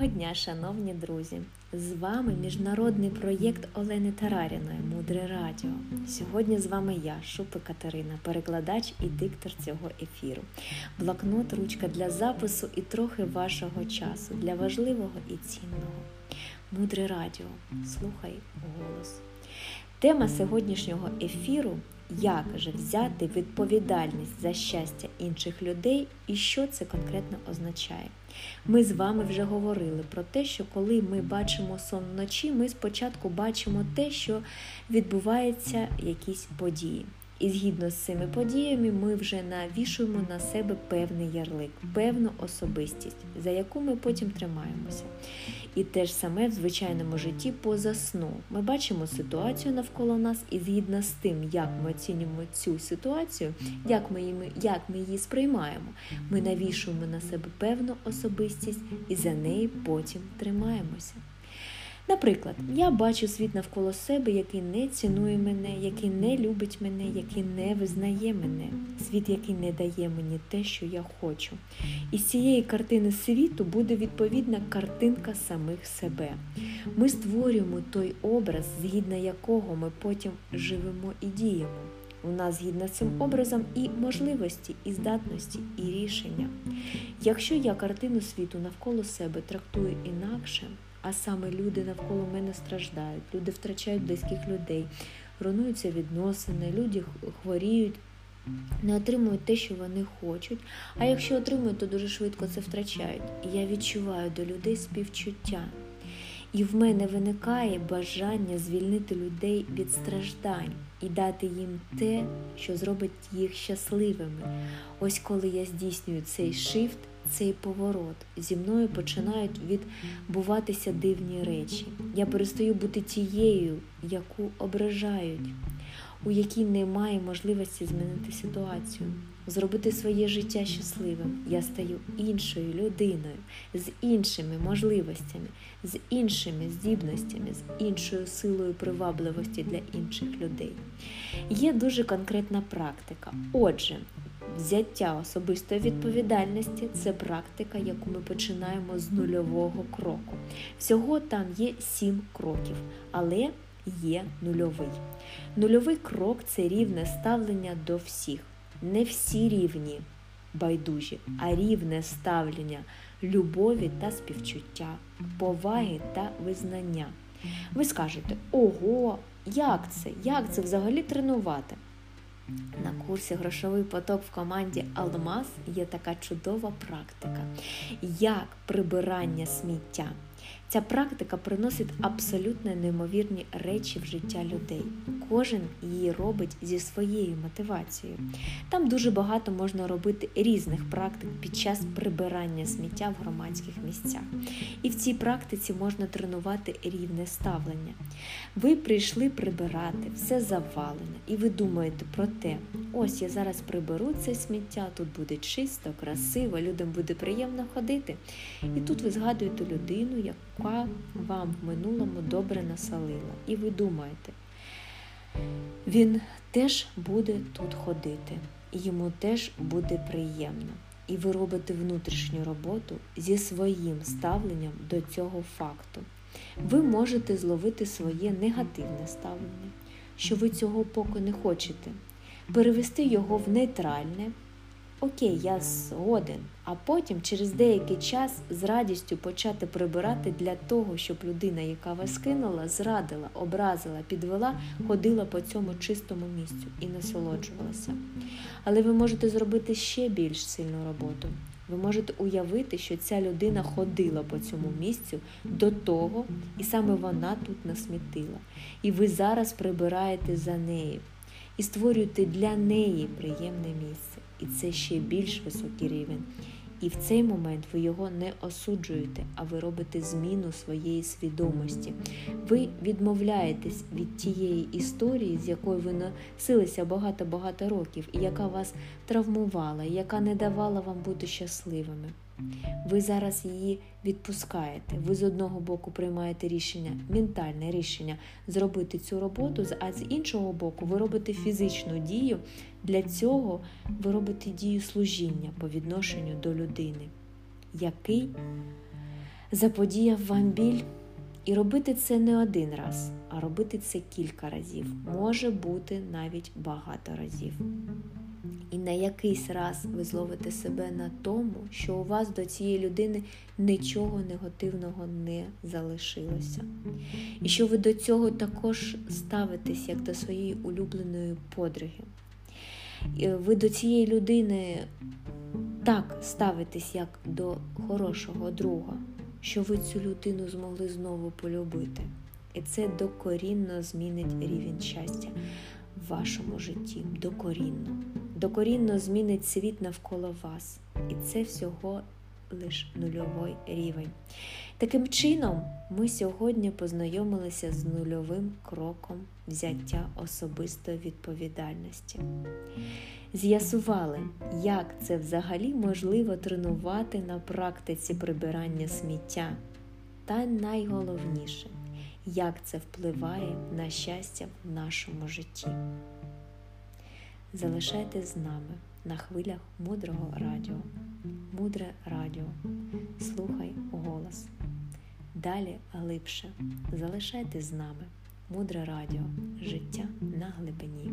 Доброго дня, шановні друзі! З вами міжнародний проєкт Олени Тараріної Мудре Радіо. Сьогодні з вами я, Шупи Катерина, перекладач і диктор цього ефіру. Блокнот, ручка для запису і трохи вашого часу для важливого і цінного. Мудре Радіо. Слухай голос. Тема сьогоднішнього ефіру як же взяти відповідальність за щастя інших людей і що це конкретно означає. Ми з вами вже говорили про те, що коли ми бачимо сон вночі, ми спочатку бачимо те, що відбуваються якісь події. І згідно з цими подіями, ми вже навішуємо на себе певний ярлик, певну особистість, за яку ми потім тримаємося. І те ж саме в звичайному житті поза сну. Ми бачимо ситуацію навколо нас, і згідно з тим, як ми оцінюємо цю ситуацію, як ми її, як ми її сприймаємо, ми навішуємо на себе певну особистість і за неї потім тримаємося. Наприклад, я бачу світ навколо себе, який не цінує мене, який не любить мене, який не визнає мене, світ, який не дає мені те, що я хочу. І з цієї картини світу буде відповідна картинка самих себе. Ми створюємо той образ, згідно якого ми потім живемо і діємо. У нас згідно з цим образом і можливості, і здатності, і рішення. Якщо я картину світу навколо себе трактую інакше, а саме люди навколо мене страждають, люди втрачають близьких людей, руйнуються відносини, люди хворіють, не отримують те, що вони хочуть. А якщо отримують, то дуже швидко це втрачають. Я відчуваю до людей співчуття. І в мене виникає бажання звільнити людей від страждань і дати їм те, що зробить їх щасливими. Ось коли я здійснюю цей шифт, цей поворот. Зі мною починають відбуватися дивні речі. Я перестаю бути тією, яку ображають, у якій немає можливості змінити ситуацію, зробити своє життя щасливим. Я стаю іншою людиною, з іншими можливостями, з іншими здібностями, з іншою силою привабливості для інших людей. Є дуже конкретна практика. Отже, Взяття особистої відповідальності це практика, яку ми починаємо з нульового кроку. Всього там є сім кроків, але є нульовий. Нульовий крок це рівне ставлення до всіх. Не всі рівні байдужі, а рівне ставлення любові та співчуття, поваги та визнання. Ви скажете, ого, як це? Як це взагалі тренувати? На курсі Грошовий поток в команді Алмаз є така чудова практика, як прибирання сміття. Ця практика приносить абсолютно неймовірні речі в життя людей. Кожен її робить зі своєю мотивацією. Там дуже багато можна робити різних практик під час прибирання сміття в громадських місцях. І в цій практиці можна тренувати рівне ставлення. Ви прийшли прибирати, все завалене, і ви думаєте про те, ось я зараз приберу це сміття, тут буде чисто, красиво, людям буде приємно ходити. І тут ви згадуєте людину, яка вам в минулому добре насалила. І ви думаєте, він теж буде тут ходити, і йому теж буде приємно. І ви робите внутрішню роботу зі своїм ставленням до цього факту. Ви можете зловити своє негативне ставлення, що ви цього поки не хочете, перевести його в нейтральне. Окей, я згоден, а потім через деякий час з радістю почати прибирати для того, щоб людина, яка вас кинула, зрадила, образила, підвела, ходила по цьому чистому місцю і насолоджувалася. Але ви можете зробити ще більш сильну роботу. Ви можете уявити, що ця людина ходила по цьому місцю до того, і саме вона тут насмітила. І ви зараз прибираєте за нею і створюєте для неї приємне місце і це ще більш високий рівень. І в цей момент ви його не осуджуєте, а ви робите зміну своєї свідомості. Ви відмовляєтесь від тієї історії, з якою ви носилися багато-багато років, і яка вас травмувала, яка не давала вам бути щасливими. Ви зараз її відпускаєте. Ви з одного боку приймаєте рішення, ментальне рішення зробити цю роботу, а з іншого боку, ви робите фізичну дію. Для цього ви робите дію служіння по відношенню до людини, який заподіяв вам біль. І робити це не один раз, а робити це кілька разів, може бути навіть багато разів. І на якийсь раз ви зловите себе на тому, що у вас до цієї людини нічого негативного не залишилося. І що ви до цього також ставитесь як до своєї улюбленої подруги. Ви до цієї людини так ставитесь, як до хорошого друга, що ви цю людину змогли знову полюбити. І це докорінно змінить рівень щастя в вашому житті. Докорінно. Докорінно змінить світ навколо вас. І це всього лише нульовий рівень. Таким чином, ми сьогодні познайомилися з нульовим кроком взяття особистої відповідальності. З'ясували, як це взагалі можливо тренувати на практиці прибирання сміття. Та найголовніше, як це впливає на щастя в нашому житті. Залишайтесь з нами на хвилях мудрого радіо. Мудре радіо. Слухай голос. Далі глибше. Залишайтесь з нами. Мудре радіо. Життя на глибині.